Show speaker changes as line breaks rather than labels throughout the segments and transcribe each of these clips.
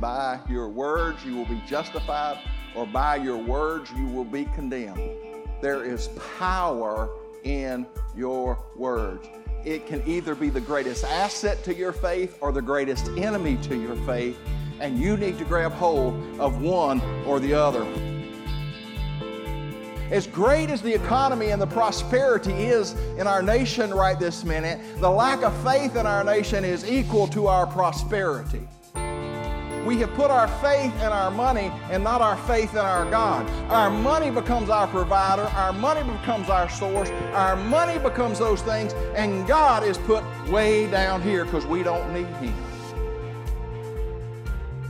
by your words you will be justified, or by your words you will be condemned. There is power in your words. It can either be the greatest asset to your faith or the greatest enemy to your faith, and you need to grab hold of one or the other. As great as the economy and the prosperity is in our nation right this minute, the lack of faith in our nation is equal to our prosperity. We have put our faith in our money and not our faith in our God. Our money becomes our provider, our money becomes our source, our money becomes those things, and God is put way down here because we don't need Him.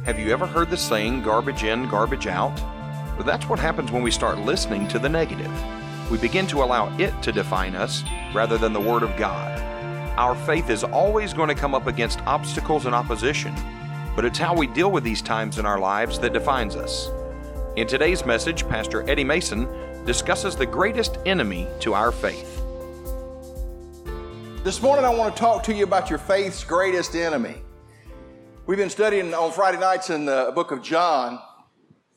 Have you ever heard the saying, garbage in, garbage out? But that's what happens when we start listening to the negative. We begin to allow it to define us rather than the Word of God. Our faith is always going to come up against obstacles and opposition, but it's how we deal with these times in our lives that defines us. In today's message, Pastor Eddie Mason discusses the greatest enemy to our faith.
This morning, I want to talk to you about your faith's greatest enemy. We've been studying on Friday nights in the book of John.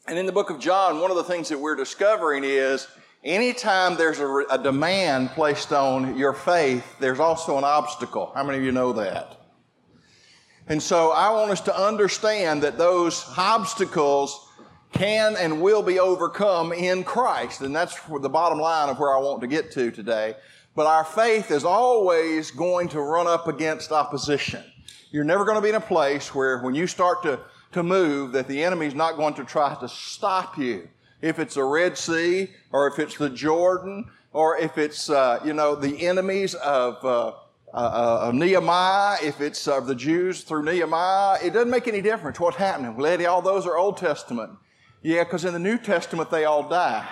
And in the book of John, one of the things that we're discovering is anytime there's a, a, demand placed on your faith, there's also an obstacle. How many of you know that? And so I want us to understand that those obstacles can and will be overcome in Christ. And that's the bottom line of where I want to get to today. But our faith is always going to run up against opposition. You're never going to be in a place where when you start to, to move that the enemy's not going to try to stop you. If it's the Red Sea or if it's the Jordan or if it's, uh, you know, the enemies of, uh, uh, of Nehemiah, if it's of the Jews through Nehemiah, it doesn't make any difference what's happening. Lady, all those are Old Testament. Yeah, because in the New Testament they all die.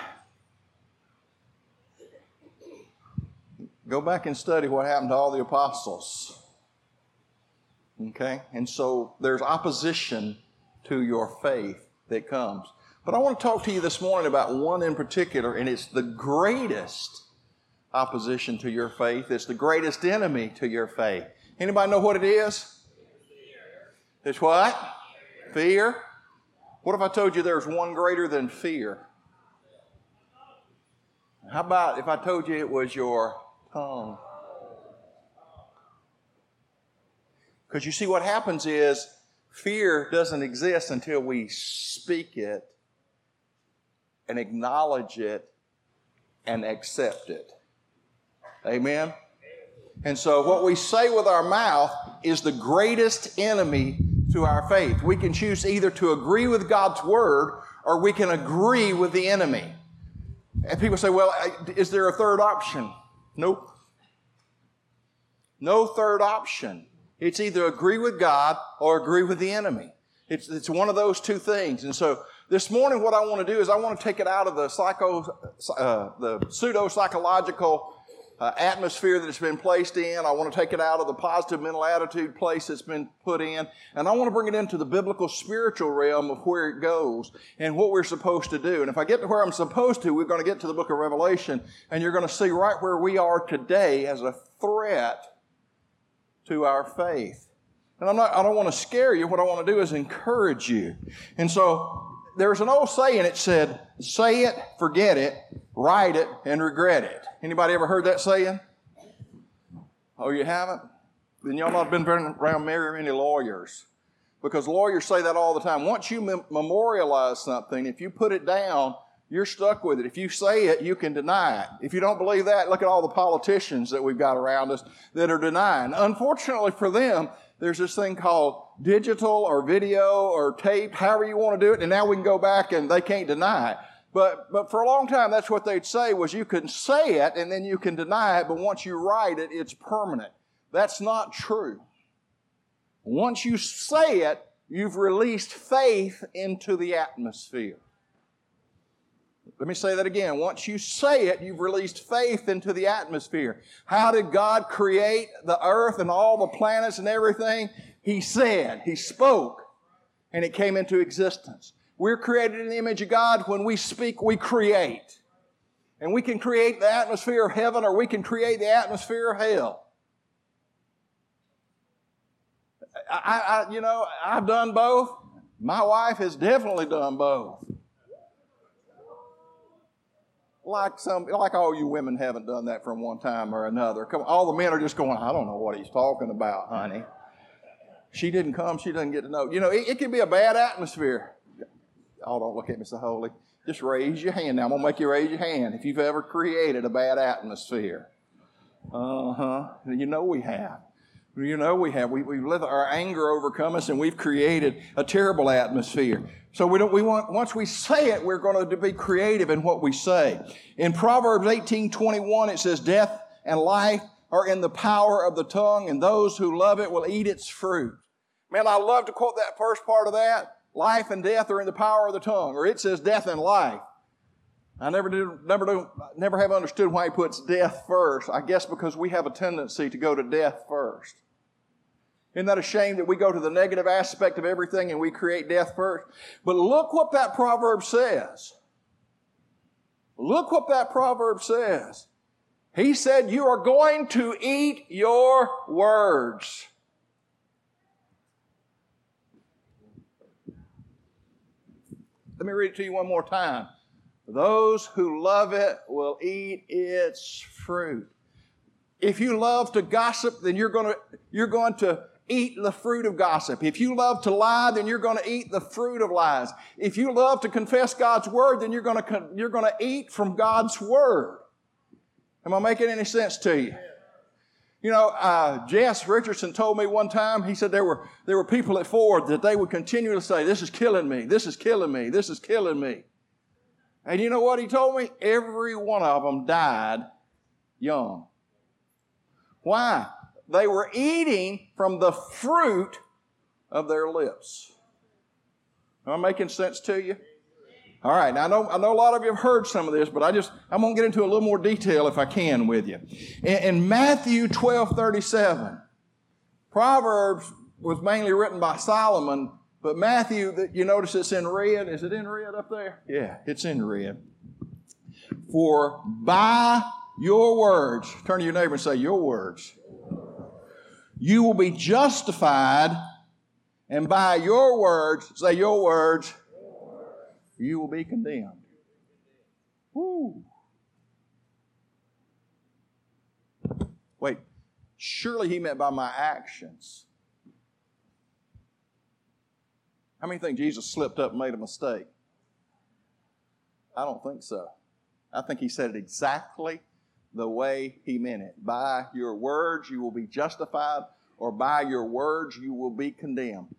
Go back and study what happened to all the apostles. Okay? And so there's opposition to your faith that comes. But I want to talk to you this morning about one in particular, and it's the greatest opposition to your faith. It's the greatest enemy to your faith. Anybody know what it is? It's what? Fear. What if I told you there's one greater than fear? How about if I told you it was your tongue? Because you see, what happens is fear doesn't exist until we speak it and acknowledge it and accept it. Amen? And so, what we say with our mouth is the greatest enemy to our faith. We can choose either to agree with God's word or we can agree with the enemy. And people say, well, is there a third option? Nope. No third option. It's either agree with God or agree with the enemy. It's, it's one of those two things. And so this morning, what I want to do is I want to take it out of the psycho, uh, the pseudo psychological uh, atmosphere that it's been placed in. I want to take it out of the positive mental attitude place it's been put in. And I want to bring it into the biblical spiritual realm of where it goes and what we're supposed to do. And if I get to where I'm supposed to, we're going to get to the book of Revelation and you're going to see right where we are today as a threat to our faith. And I'm not, I don't want to scare you. What I want to do is encourage you. And so there's an old saying, it said, say it, forget it, write it, and regret it. Anybody ever heard that saying? Oh, you haven't? Then y'all not been around very many lawyers. Because lawyers say that all the time. Once you mem- memorialize something, if you put it down, you're stuck with it. If you say it, you can deny it. If you don't believe that, look at all the politicians that we've got around us that are denying. Unfortunately for them, there's this thing called digital or video or tape, however you want to do it, and now we can go back and they can't deny it. But, but for a long time, that's what they'd say was you can say it and then you can deny it, but once you write it, it's permanent. That's not true. Once you say it, you've released faith into the atmosphere. Let me say that again. Once you say it, you've released faith into the atmosphere. How did God create the earth and all the planets and everything? He said, He spoke, and it came into existence. We're created in the image of God. When we speak, we create. And we can create the atmosphere of heaven or we can create the atmosphere of hell. I, I you know, I've done both. My wife has definitely done both. Like some, like all you women haven't done that from one time or another. Come, all the men are just going, I don't know what he's talking about, honey. She didn't come, she doesn't get to know. You know, it, it can be a bad atmosphere. Oh, don't look at me so holy. Just raise your hand. Now I'm gonna make you raise your hand if you've ever created a bad atmosphere. Uh huh. You know we have. You know we have. We, we've let our anger overcome us and we've created a terrible atmosphere. So we don't, we want, once we say it, we're going to be creative in what we say. In Proverbs 18, 21, it says, death and life are in the power of the tongue and those who love it will eat its fruit. Man, I love to quote that first part of that. Life and death are in the power of the tongue, or it says death and life. I never do, never do, never have understood why he puts death first. I guess because we have a tendency to go to death first. Isn't that a shame that we go to the negative aspect of everything and we create death first? But look what that proverb says. Look what that proverb says. He said, You are going to eat your words. Let me read it to you one more time. Those who love it will eat its fruit. If you love to gossip, then you're going to, you're going to eat the fruit of gossip. If you love to lie, then you're going to eat the fruit of lies. If you love to confess God's word, then you're going to, you're going to eat from God's word. Am I making any sense to you? You know, uh, Jess Richardson told me one time, he said there were, there were people at Ford that they would continually say, this is killing me, this is killing me, this is killing me. And you know what he told me? Every one of them died young. Why? They were eating from the fruit of their lips. Am I making sense to you? All right, now I know, I know a lot of you have heard some of this, but I just, I'm going to get into a little more detail if I can with you. In, in Matthew 12 37, Proverbs was mainly written by Solomon, but Matthew, you notice it's in red. Is it in red up there? Yeah, it's in red. For by your words, turn to your neighbor and say, Your words, you will be justified, and by your words, say, Your words, you will be condemned. Woo. Wait, surely he meant by my actions. How many think Jesus slipped up and made a mistake? I don't think so. I think he said it exactly the way he meant it. By your words you will be justified, or by your words you will be condemned.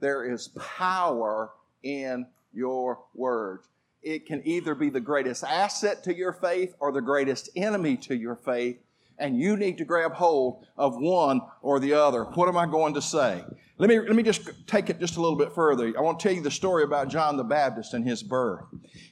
There is power in your words. It can either be the greatest asset to your faith or the greatest enemy to your faith, and you need to grab hold of one or the other. What am I going to say? Let me, let me just take it just a little bit further. I want to tell you the story about John the Baptist and his birth.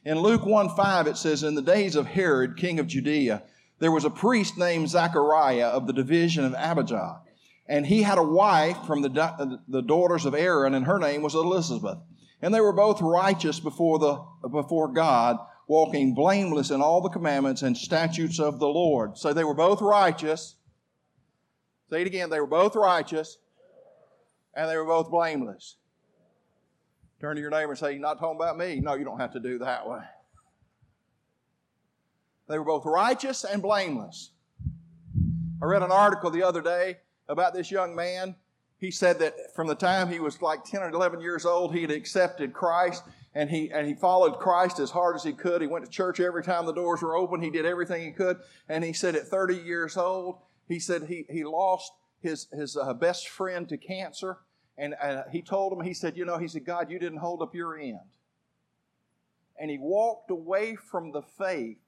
In Luke 1 5, it says, In the days of Herod, king of Judea, there was a priest named Zachariah of the division of Abijah. And he had a wife from the, the daughters of Aaron, and her name was Elizabeth. And they were both righteous before, the, before God, walking blameless in all the commandments and statutes of the Lord. So they were both righteous. Say it again. They were both righteous and they were both blameless. Turn to your neighbor and say, You're not talking about me. No, you don't have to do that way. They were both righteous and blameless. I read an article the other day about this young man he said that from the time he was like 10 or 11 years old, he had accepted Christ and he, and he followed Christ as hard as he could. He went to church every time the doors were open. He did everything he could. And he said at 30 years old, he said he, he lost his, his uh, best friend to cancer. And uh, he told him, he said, you know, he said, God, you didn't hold up your end. And he walked away from the faith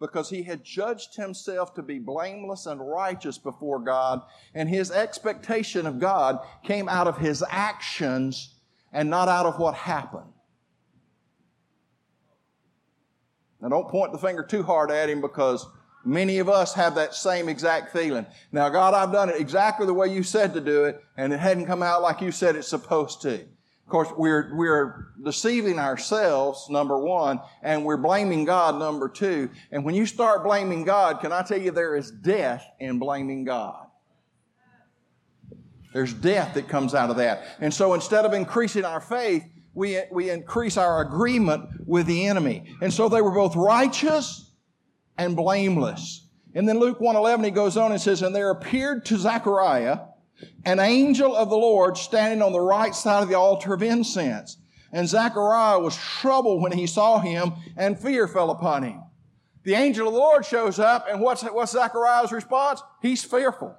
because he had judged himself to be blameless and righteous before God, and his expectation of God came out of his actions and not out of what happened. Now, don't point the finger too hard at him because many of us have that same exact feeling. Now, God, I've done it exactly the way you said to do it, and it hadn't come out like you said it's supposed to. Of course, we're, we're deceiving ourselves, number one, and we're blaming God, number two. And when you start blaming God, can I tell you there is death in blaming God? There's death that comes out of that. And so instead of increasing our faith, we, we increase our agreement with the enemy. And so they were both righteous and blameless. And then Luke 111, he goes on and says, And there appeared to Zechariah an angel of the Lord standing on the right side of the altar of incense. And Zechariah was troubled when he saw him, and fear fell upon him. The angel of the Lord shows up, and what's, what's Zechariah's response? He's fearful.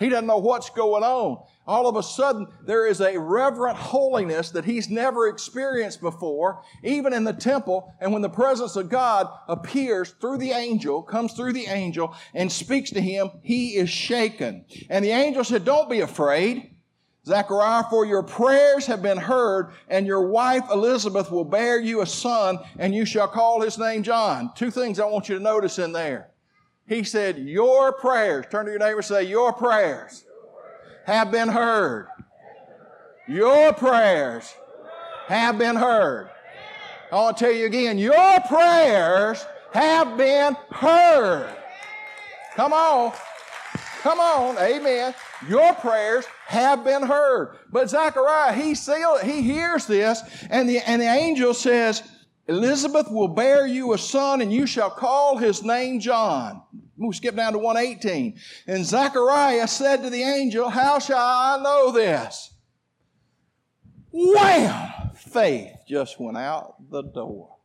He doesn't know what's going on. All of a sudden, there is a reverent holiness that he's never experienced before, even in the temple. And when the presence of God appears through the angel, comes through the angel, and speaks to him, he is shaken. And the angel said, Don't be afraid. Zechariah, for your prayers have been heard, and your wife Elizabeth will bear you a son, and you shall call his name John. Two things I want you to notice in there. He said, Your prayers, turn to your neighbor and say, Your prayers have been heard. Your prayers have been heard. I want to tell you again, your prayers have been heard. Come on. Come on. Amen. Your prayers have been heard. But Zechariah, he he hears this, and the, and the angel says, Elizabeth will bear you a son, and you shall call his name John. We'll skip down to 118. And Zechariah said to the angel, How shall I know this? Wham! Faith just went out the door.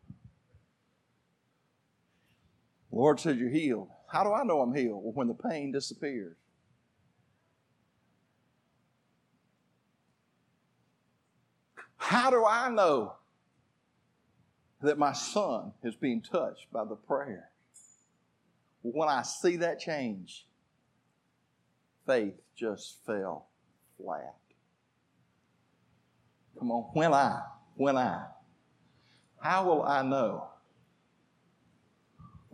Lord said, You're healed. How do I know I'm healed? Well, when the pain disappears. How do I know that my son is being touched by the prayer? When I see that change, faith just fell flat. Come on, when I, when I, how will I know?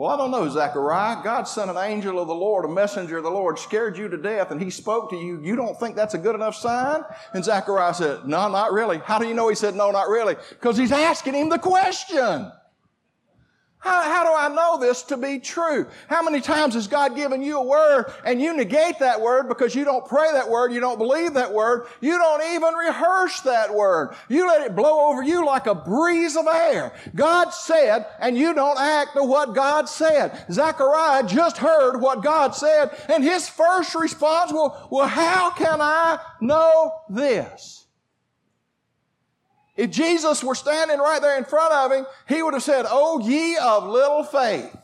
Well, I don't know, Zechariah. God sent an angel of the Lord, a messenger of the Lord, scared you to death, and he spoke to you. You don't think that's a good enough sign? And Zechariah said, No, not really. How do you know he said, No, not really? Because he's asking him the question. How, how, do I know this to be true? How many times has God given you a word and you negate that word because you don't pray that word, you don't believe that word, you don't even rehearse that word. You let it blow over you like a breeze of air. God said and you don't act to what God said. Zechariah just heard what God said and his first response was, well, how can I know this? If Jesus were standing right there in front of him, he would have said, Oh, ye of little faith.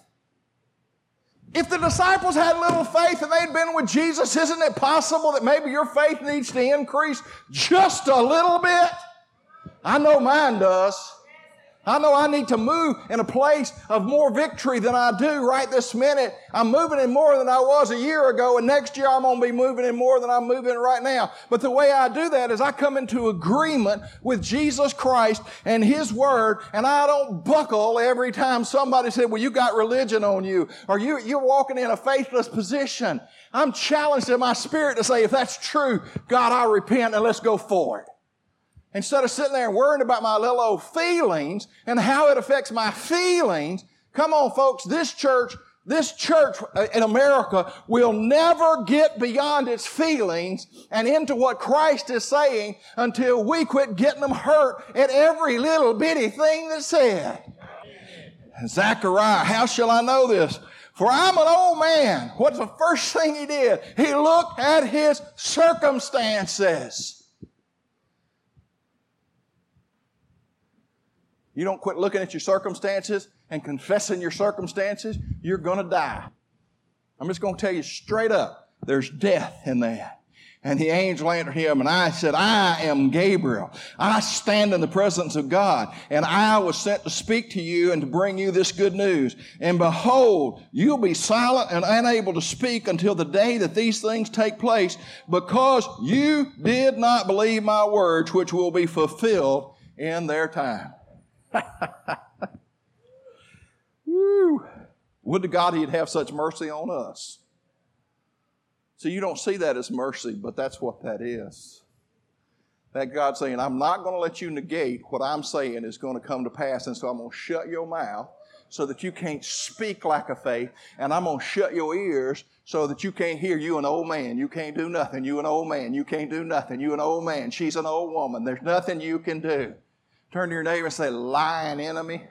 If the disciples had little faith and they'd been with Jesus, isn't it possible that maybe your faith needs to increase just a little bit? I know mine does. I know I need to move in a place of more victory than I do right this minute. I'm moving in more than I was a year ago, and next year I'm going to be moving in more than I'm moving right now. But the way I do that is I come into agreement with Jesus Christ and His Word, and I don't buckle every time somebody said, well, you got religion on you, or you, you're walking in a faithless position. I'm challenged in my spirit to say, if that's true, God, I repent and let's go forward. Instead of sitting there and worrying about my little old feelings and how it affects my feelings, come on, folks, this church, this church in America will never get beyond its feelings and into what Christ is saying until we quit getting them hurt at every little bitty thing that's said. Zechariah, how shall I know this? For I'm an old man. What's the first thing he did? He looked at his circumstances. You don't quit looking at your circumstances and confessing your circumstances, you're going to die. I'm just going to tell you straight up there's death in that. And the angel answered him, and I said, I am Gabriel. I stand in the presence of God, and I was sent to speak to you and to bring you this good news. And behold, you'll be silent and unable to speak until the day that these things take place, because you did not believe my words, which will be fulfilled in their time. Woo. Would to God He'd have such mercy on us. So you don't see that as mercy, but that's what that is. That God saying, I'm not going to let you negate what I'm saying is going to come to pass, and so I'm going to shut your mouth so that you can't speak like a faith, and I'm going to shut your ears so that you can't hear you an old man. You can't do nothing. You an old man. You can't do nothing. You an old man. She's an old woman. There's nothing you can do. Turn to your neighbor and say, lying enemy.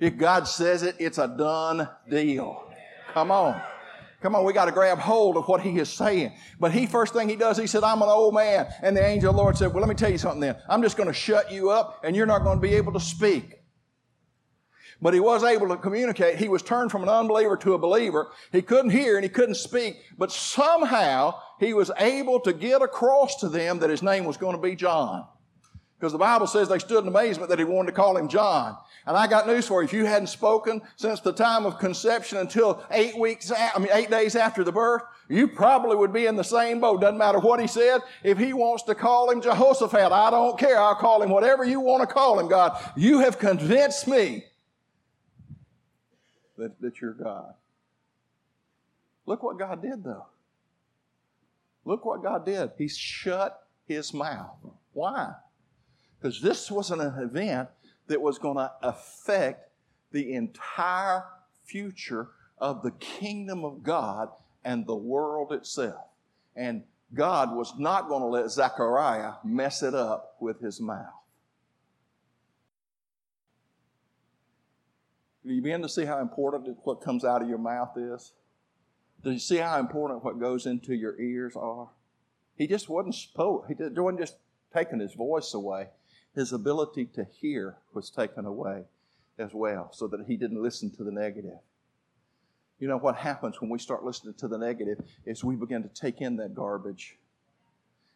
If God says it, it's a done deal. Come on. Come on, we got to grab hold of what he is saying. But he, first thing he does, he said, I'm an old man. And the angel of the Lord said, Well, let me tell you something then. I'm just going to shut you up and you're not going to be able to speak. But he was able to communicate. He was turned from an unbeliever to a believer. He couldn't hear and he couldn't speak, but somehow he was able to get across to them that his name was going to be John. Because the Bible says they stood in amazement that he wanted to call him John. And I got news for you. If you hadn't spoken since the time of conception until eight weeks, I mean, eight days after the birth, you probably would be in the same boat. Doesn't matter what he said. If he wants to call him Jehoshaphat, I don't care. I'll call him whatever you want to call him, God. You have convinced me that, that you're God. Look what God did, though. Look what God did. He shut his mouth. Why? Because this was an event that was going to affect the entire future of the kingdom of God and the world itself. And God was not going to let Zechariah mess it up with his mouth. Do you begin to see how important what comes out of your mouth is? Do you see how important what goes into your ears are? He just wasn't spoke. He wasn't just taking his voice away his ability to hear was taken away as well, so that he didn't listen to the negative. You know what happens when we start listening to the negative is we begin to take in that garbage.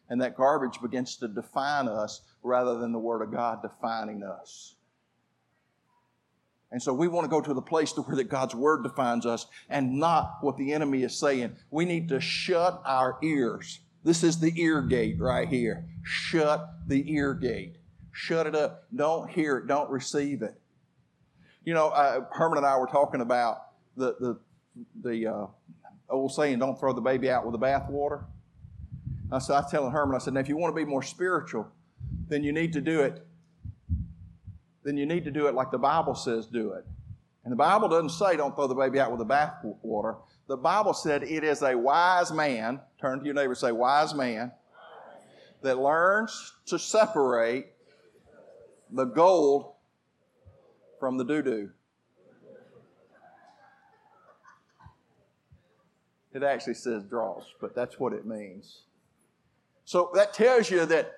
And that garbage begins to define us rather than the Word of God defining us. And so we want to go to the place to where that God's Word defines us and not what the enemy is saying. We need to shut our ears. This is the ear gate right here. Shut the ear gate. Shut it up. Don't hear it. Don't receive it. You know, uh, Herman and I were talking about the the the uh, old saying, "Don't throw the baby out with the bathwater." I said, I was telling Herman, I said, now if you want to be more spiritual, then you need to do it. Then you need to do it like the Bible says do it. And the Bible doesn't say don't throw the baby out with the bathwater. The Bible said it is a wise man. Turn to your neighbor say, wise man that learns to separate the gold from the doo doo. It actually says dross, but that's what it means. So that tells you that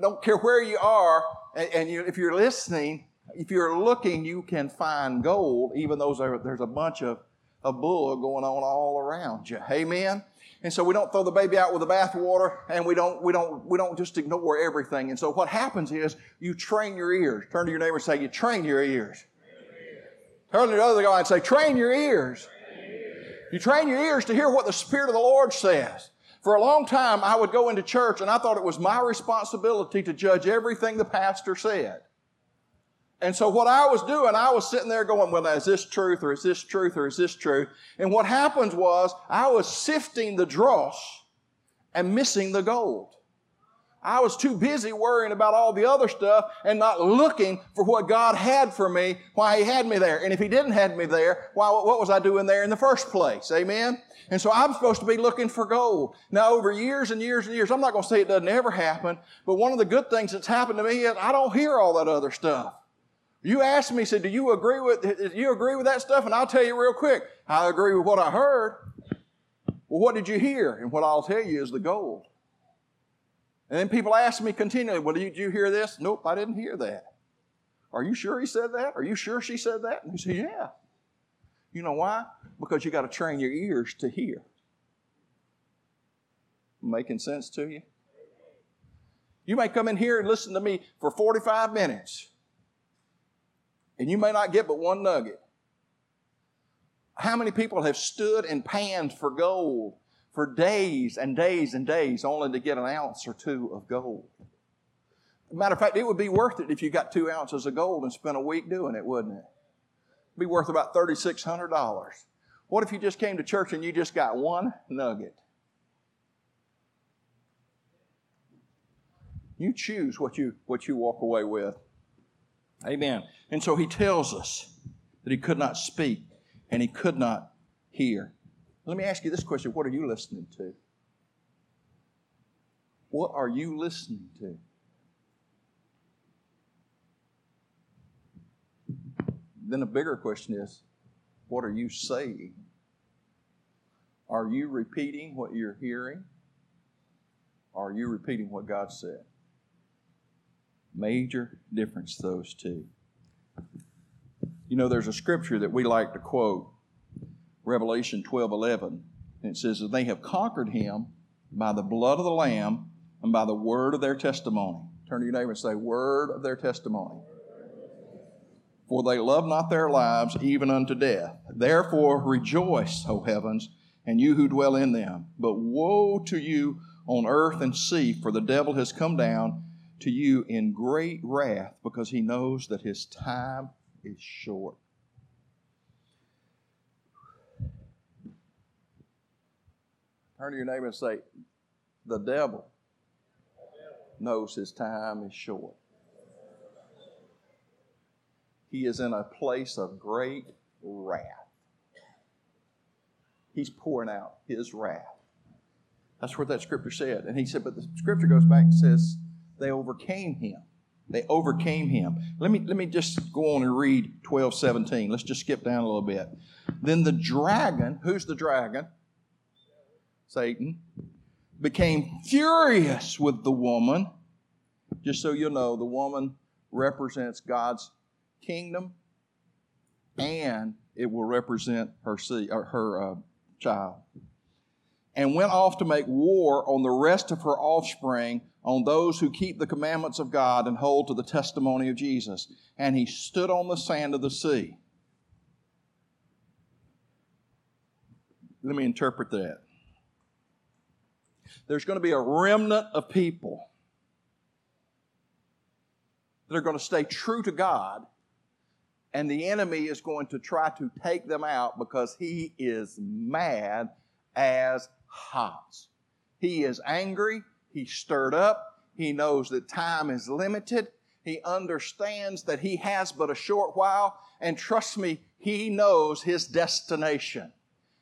don't care where you are, and, and you, if you're listening, if you're looking, you can find gold, even though there's a bunch of, of bull going on all around you. Amen? And so we don't throw the baby out with the bathwater and we don't, we don't, we don't just ignore everything. And so what happens is you train your ears. Turn to your neighbor and say, you train your ears. Turn to the other guy and say, train your ears. You train your ears to hear what the Spirit of the Lord says. For a long time, I would go into church and I thought it was my responsibility to judge everything the pastor said. And so what I was doing, I was sitting there going, well, is this truth or is this truth or is this truth? And what happens was I was sifting the dross and missing the gold. I was too busy worrying about all the other stuff and not looking for what God had for me, why He had me there. And if He didn't have me there, why, what was I doing there in the first place? Amen? And so I'm supposed to be looking for gold. Now, over years and years and years, I'm not going to say it doesn't ever happen, but one of the good things that's happened to me is I don't hear all that other stuff. You asked me, said, do you agree with, you agree with that stuff? And I'll tell you real quick, I agree with what I heard. Well, what did you hear? And what I'll tell you is the gold. And then people ask me continually, well, did you hear this? Nope, I didn't hear that. Are you sure he said that? Are you sure she said that? And he said, yeah. You know why? Because you got to train your ears to hear. Making sense to you? You may come in here and listen to me for 45 minutes and you may not get but one nugget. How many people have stood and panned for gold for days and days and days only to get an ounce or two of gold? Matter of fact, it would be worth it if you got two ounces of gold and spent a week doing it, wouldn't it? It'd be worth about $3,600. What if you just came to church and you just got one nugget? You choose what you, what you walk away with. Amen. And so he tells us that he could not speak and he could not hear. Let me ask you this question What are you listening to? What are you listening to? Then a bigger question is what are you saying? Are you repeating what you're hearing? Are you repeating what God said? Major difference, those two. You know, there's a scripture that we like to quote, Revelation 12 11. And it says that they have conquered him by the blood of the Lamb and by the word of their testimony. Turn to your neighbor and say, Word of their testimony. For they love not their lives even unto death. Therefore rejoice, O heavens, and you who dwell in them. But woe to you on earth and sea, for the devil has come down to you in great wrath, because he knows that his time is short. Turn to your neighbor and say, The devil knows his time is short. He is in a place of great wrath. He's pouring out his wrath. That's what that scripture said. And he said, but the scripture goes back and says, they overcame him. They overcame him. Let me, let me just go on and read 12, 17. Let's just skip down a little bit. Then the dragon, who's the dragon? Satan, became furious with the woman. Just so you know, the woman represents God's kingdom and it will represent her, her uh, child. And went off to make war on the rest of her offspring, on those who keep the commandments of God and hold to the testimony of Jesus. And he stood on the sand of the sea. Let me interpret that. There's going to be a remnant of people that are going to stay true to God, and the enemy is going to try to take them out because he is mad as hots. He is angry, he's stirred up, he knows that time is limited, he understands that he has but a short while, and trust me, he knows his destination.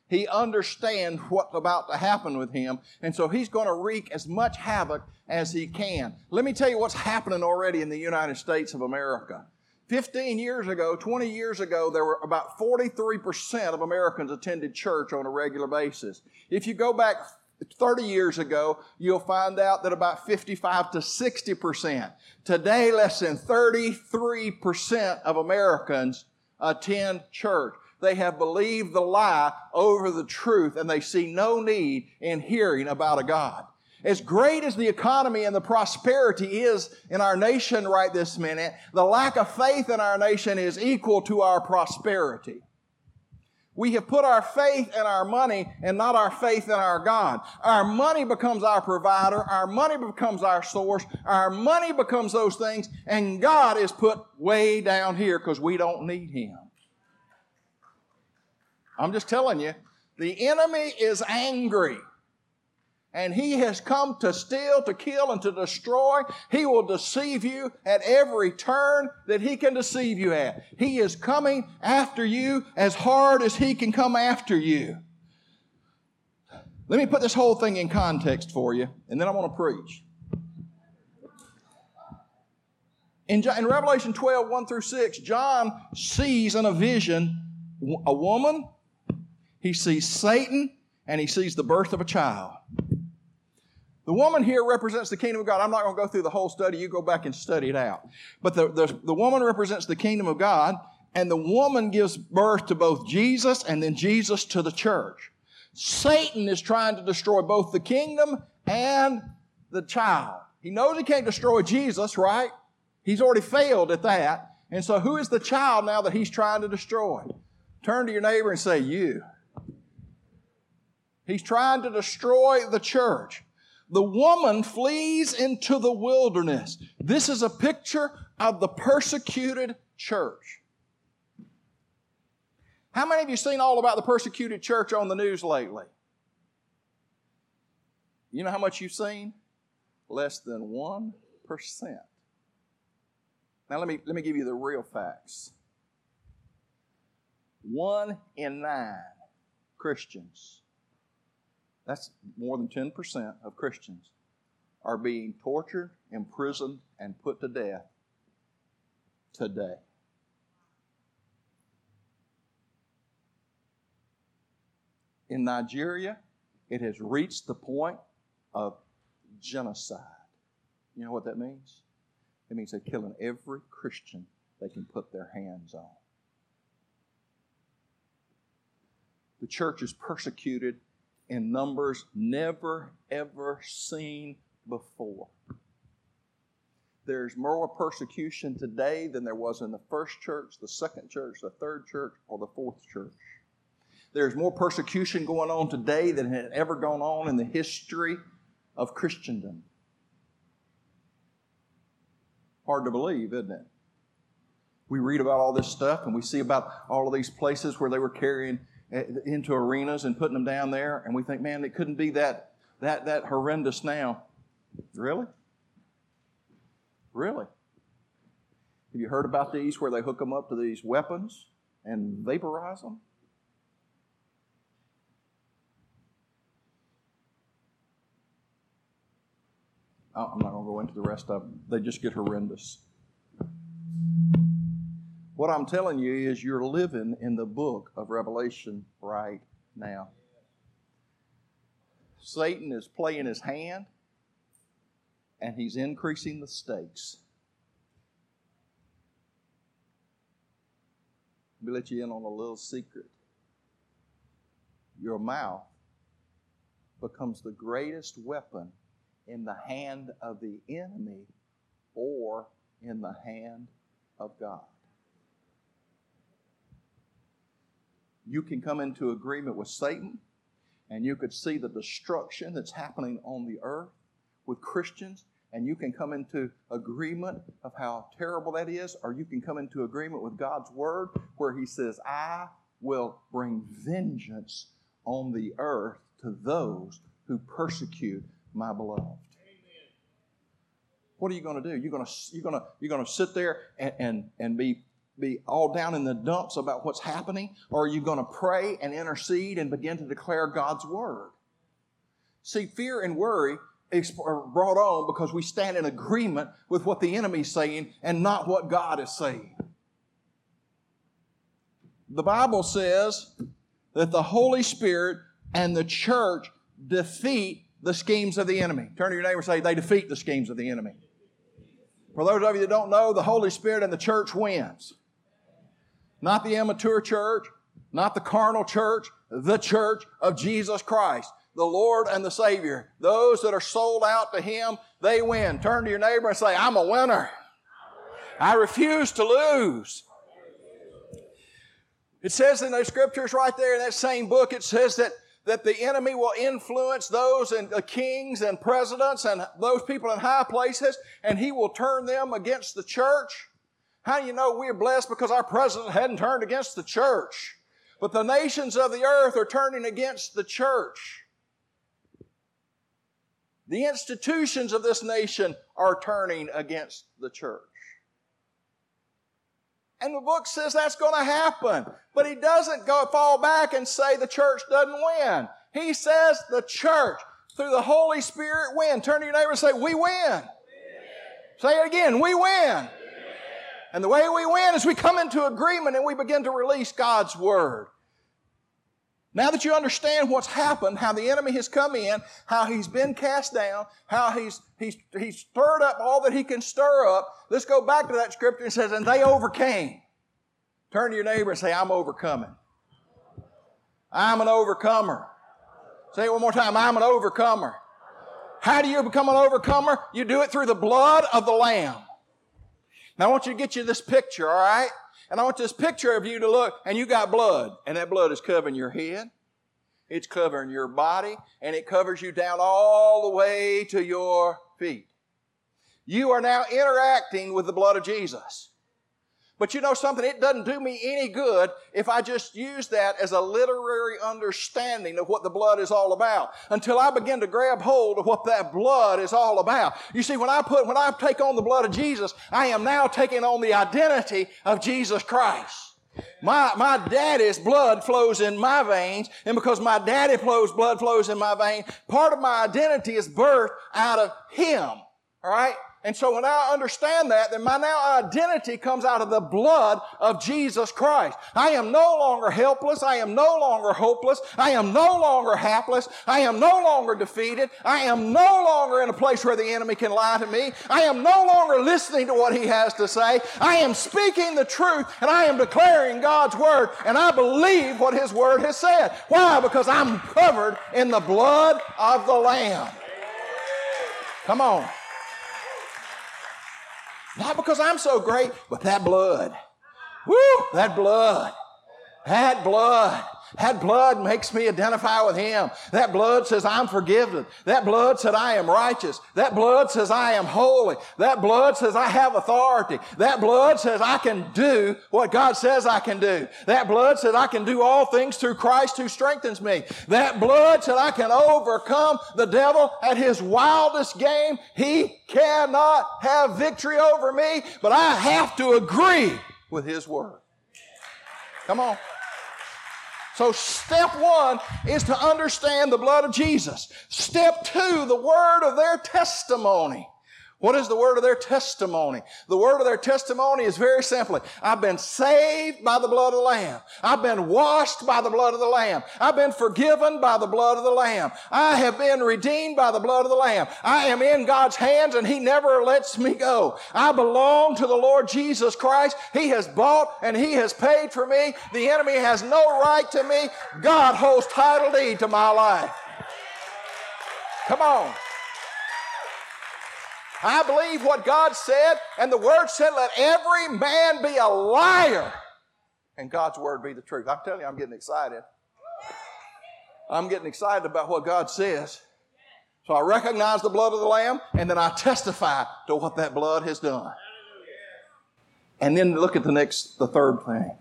He understands what's about to happen with him, and so he's going to wreak as much havoc as he can. Let me tell you what's happening already in the United States of America. 15 years ago, 20 years ago, there were about 43% of Americans attended church on a regular basis. If you go back 30 years ago, you'll find out that about 55 to 60%. Today, less than 33% of Americans attend church. They have believed the lie over the truth and they see no need in hearing about a God. As great as the economy and the prosperity is in our nation right this minute, the lack of faith in our nation is equal to our prosperity. We have put our faith in our money and not our faith in our God. Our money becomes our provider. Our money becomes our source. Our money becomes those things. And God is put way down here because we don't need Him. I'm just telling you, the enemy is angry. And he has come to steal, to kill, and to destroy. He will deceive you at every turn that he can deceive you at. He is coming after you as hard as he can come after you. Let me put this whole thing in context for you, and then I want to preach. In, in Revelation 12, 1 through 6, John sees in a vision a woman he sees Satan and he sees the birth of a child. The woman here represents the kingdom of God. I'm not going to go through the whole study. You go back and study it out. But the, the, the woman represents the kingdom of God, and the woman gives birth to both Jesus and then Jesus to the church. Satan is trying to destroy both the kingdom and the child. He knows he can't destroy Jesus, right? He's already failed at that. And so, who is the child now that he's trying to destroy? Turn to your neighbor and say, You. He's trying to destroy the church. The woman flees into the wilderness. This is a picture of the persecuted church. How many of you seen all about the persecuted church on the news lately? You know how much you've seen? Less than 1%. Now let me, let me give you the real facts. One in nine Christians that's more than 10% of Christians are being tortured, imprisoned, and put to death today. In Nigeria, it has reached the point of genocide. You know what that means? It means they're killing every Christian they can put their hands on. The church is persecuted in numbers never, ever seen before. There's more persecution today than there was in the first church, the second church, the third church, or the fourth church. There's more persecution going on today than had ever gone on in the history of Christendom. Hard to believe, isn't it? We read about all this stuff and we see about all of these places where they were carrying Eh, into arenas and putting them down there, and we think, man, it couldn't be that, that, that horrendous now. Really? Really? Have you heard about these where they hook them up to these weapons and vaporize them? Oh, I'm not going to go into the rest of them. They just get horrendous. What I'm telling you is you're living in the book of Revelation right now. Satan is playing his hand and he's increasing the stakes. Let me let you in on a little secret. Your mouth becomes the greatest weapon in the hand of the enemy or in the hand of God. You can come into agreement with Satan and you could see the destruction that's happening on the earth with Christians, and you can come into agreement of how terrible that is, or you can come into agreement with God's word where He says, I will bring vengeance on the earth to those who persecute my beloved. What are you going to do? You're going to, you're going to, you're going to sit there and, and, and be, be all down in the dumps about what's happening? Or are you going to pray and intercede and begin to declare God's word? See, fear and worry is brought on because we stand in agreement with what the enemy's saying and not what God is saying. The Bible says that the Holy Spirit and the church defeat the schemes of the enemy. Turn to your neighbor and say, they defeat the schemes of the enemy. For those of you that don't know, the Holy Spirit and the church wins. Not the immature church, not the carnal church, the church of Jesus Christ, the Lord and the Savior. Those that are sold out to Him, they win. Turn to your neighbor and say, I'm a winner. I refuse to lose. It says in those scriptures right there in that same book, it says that that the enemy will influence those and the kings and presidents and those people in high places and he will turn them against the church. How do you know we're blessed because our president hadn't turned against the church? But the nations of the earth are turning against the church. The institutions of this nation are turning against the church. And the book says that's going to happen. But he doesn't go fall back and say the church doesn't win. He says the church, through the Holy Spirit, win. Turn to your neighbor and say, We win. win. Say it again, we win. And the way we win is we come into agreement and we begin to release God's word. Now that you understand what's happened, how the enemy has come in, how he's been cast down, how he's, he's, he's stirred up all that he can stir up, let's go back to that scripture and says, and they overcame. Turn to your neighbor and say, I'm overcoming. I'm an overcomer. Say it one more time. I'm an overcomer. How do you become an overcomer? You do it through the blood of the Lamb. Now I want you to get you this picture, all right? And I want this picture of you to look, and you got blood, and that blood is covering your head, it's covering your body, and it covers you down all the way to your feet. You are now interacting with the blood of Jesus. But you know something? It doesn't do me any good if I just use that as a literary understanding of what the blood is all about until I begin to grab hold of what that blood is all about. You see, when I put, when I take on the blood of Jesus, I am now taking on the identity of Jesus Christ. My, my daddy's blood flows in my veins, and because my daddy flows, blood flows in my veins, part of my identity is birthed out of him. All right? And so when I understand that, then my now identity comes out of the blood of Jesus Christ. I am no longer helpless. I am no longer hopeless. I am no longer hapless. I am no longer defeated. I am no longer in a place where the enemy can lie to me. I am no longer listening to what he has to say. I am speaking the truth and I am declaring God's word and I believe what his word has said. Why? Because I'm covered in the blood of the Lamb. Come on. Not because I'm so great, but that blood. Woo! That blood. That blood. That blood makes me identify with Him. That blood says I'm forgiven. That blood said I am righteous. That blood says I am holy. That blood says I have authority. That blood says I can do what God says I can do. That blood says I can do all things through Christ who strengthens me. That blood said I can overcome the devil at his wildest game. He cannot have victory over me, but I have to agree with His word. Come on. So step one is to understand the blood of Jesus. Step two, the word of their testimony. What is the word of their testimony? The word of their testimony is very simply, I've been saved by the blood of the Lamb. I've been washed by the blood of the Lamb. I've been forgiven by the blood of the Lamb. I have been redeemed by the blood of the Lamb. I am in God's hands and He never lets me go. I belong to the Lord Jesus Christ. He has bought and He has paid for me. The enemy has no right to me. God holds title deed to my life. Come on. I believe what God said, and the Word said, let every man be a liar, and God's Word be the truth. I'm telling you, I'm getting excited. I'm getting excited about what God says. So I recognize the blood of the Lamb, and then I testify to what that blood has done. And then look at the next, the third thing.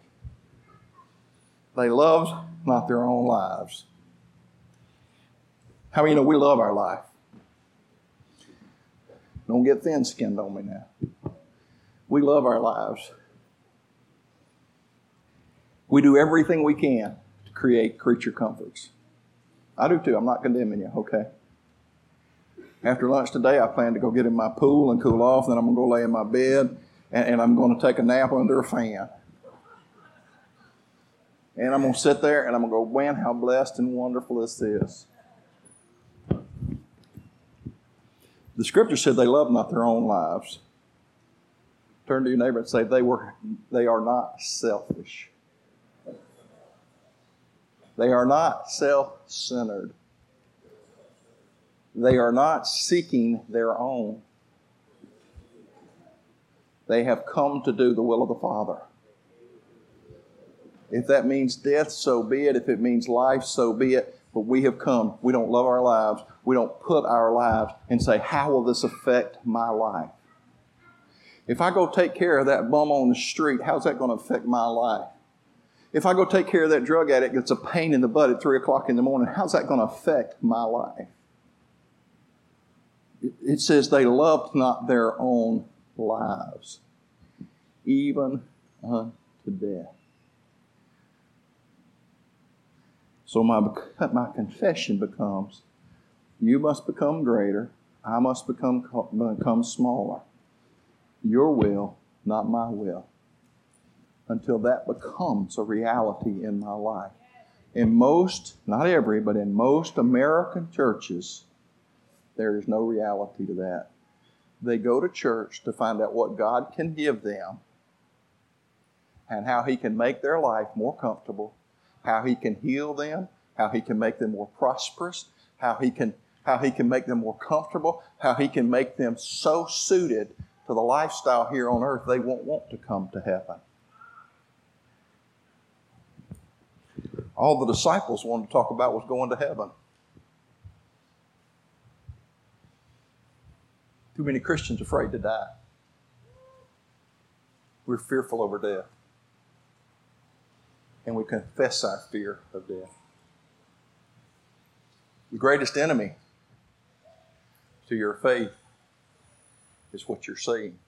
They loved not their own lives. How many know we love our life? Don't get thin skinned on me now. We love our lives. We do everything we can to create creature comforts. I do too. I'm not condemning you, okay? After lunch today, I plan to go get in my pool and cool off. Then I'm going to go lay in my bed and, and I'm going to take a nap under a fan. And I'm going to sit there and I'm going to go, man, how blessed and wonderful this is. The scripture said they love not their own lives. Turn to your neighbor and say they were they are not selfish. They are not self-centered. They are not seeking their own. They have come to do the will of the Father. If that means death, so be it. If it means life, so be it. But we have come. We don't love our lives we don't put our lives and say, How will this affect my life? If I go take care of that bum on the street, how's that going to affect my life? If I go take care of that drug addict that's a pain in the butt at 3 o'clock in the morning, how's that going to affect my life? It says they loved not their own lives, even unto death. So my, my confession becomes you must become greater. I must become, become smaller. Your will, not my will. Until that becomes a reality in my life. In most, not every, but in most American churches, there is no reality to that. They go to church to find out what God can give them and how He can make their life more comfortable, how He can heal them, how He can make them more prosperous, how He can how He can make them more comfortable, how He can make them so suited to the lifestyle here on earth they won't want to come to heaven. All the disciples wanted to talk about was going to heaven. Too many Christians afraid to die. We're fearful over death. And we confess our fear of death. The greatest enemy to your faith is what you're saying.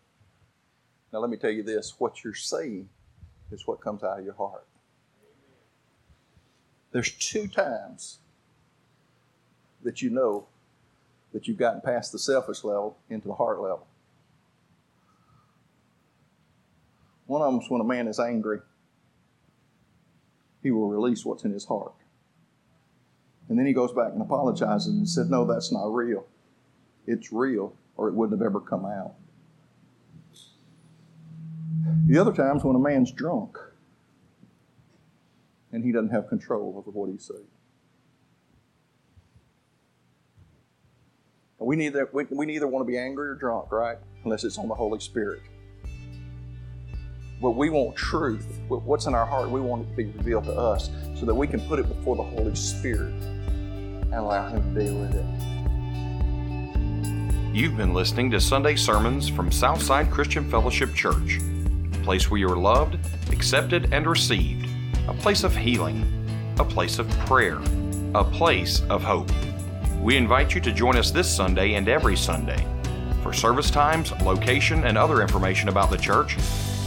Now, let me tell you this what you're saying is what comes out of your heart. There's two times that you know that you've gotten past the selfish level into the heart level. One of them is when a man is angry, he will release what's in his heart. And then he goes back and apologizes and said, No, that's not real. It's real, or it wouldn't have ever come out. The other times when a man's drunk and he doesn't have control over what he says. We neither, we, we neither want to be angry or drunk, right? Unless it's on the Holy Spirit. But we want truth. What's in our heart, we want it to be revealed to us so that we can put it before the Holy Spirit and allow Him to deal with it.
You've been listening to Sunday sermons from Southside Christian Fellowship Church, a place where you are loved, accepted, and received, a place of healing, a place of prayer, a place of hope. We invite you to join us this Sunday and every Sunday. For service times, location, and other information about the church,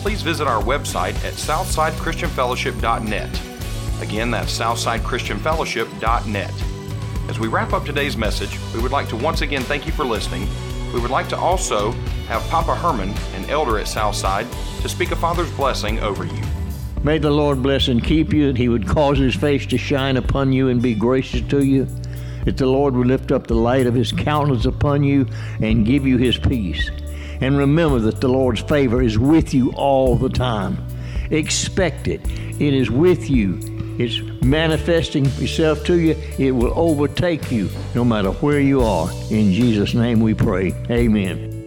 please visit our website at southsidechristianfellowship.net. Again, that's southsidechristianfellowship.net. As we wrap up today's message, we would like to once again thank you for listening. We would like to also have Papa Herman, an elder at Southside, to speak a Father's blessing over you.
May the Lord bless and keep you, that He would cause His face to shine upon you and be gracious to you that the Lord would lift up the light of his countenance upon you and give you his peace. And remember that the Lord's favor is with you all the time. Expect it. It is with you. It's manifesting itself to you. It will overtake you no matter where you are. In Jesus' name we pray. Amen.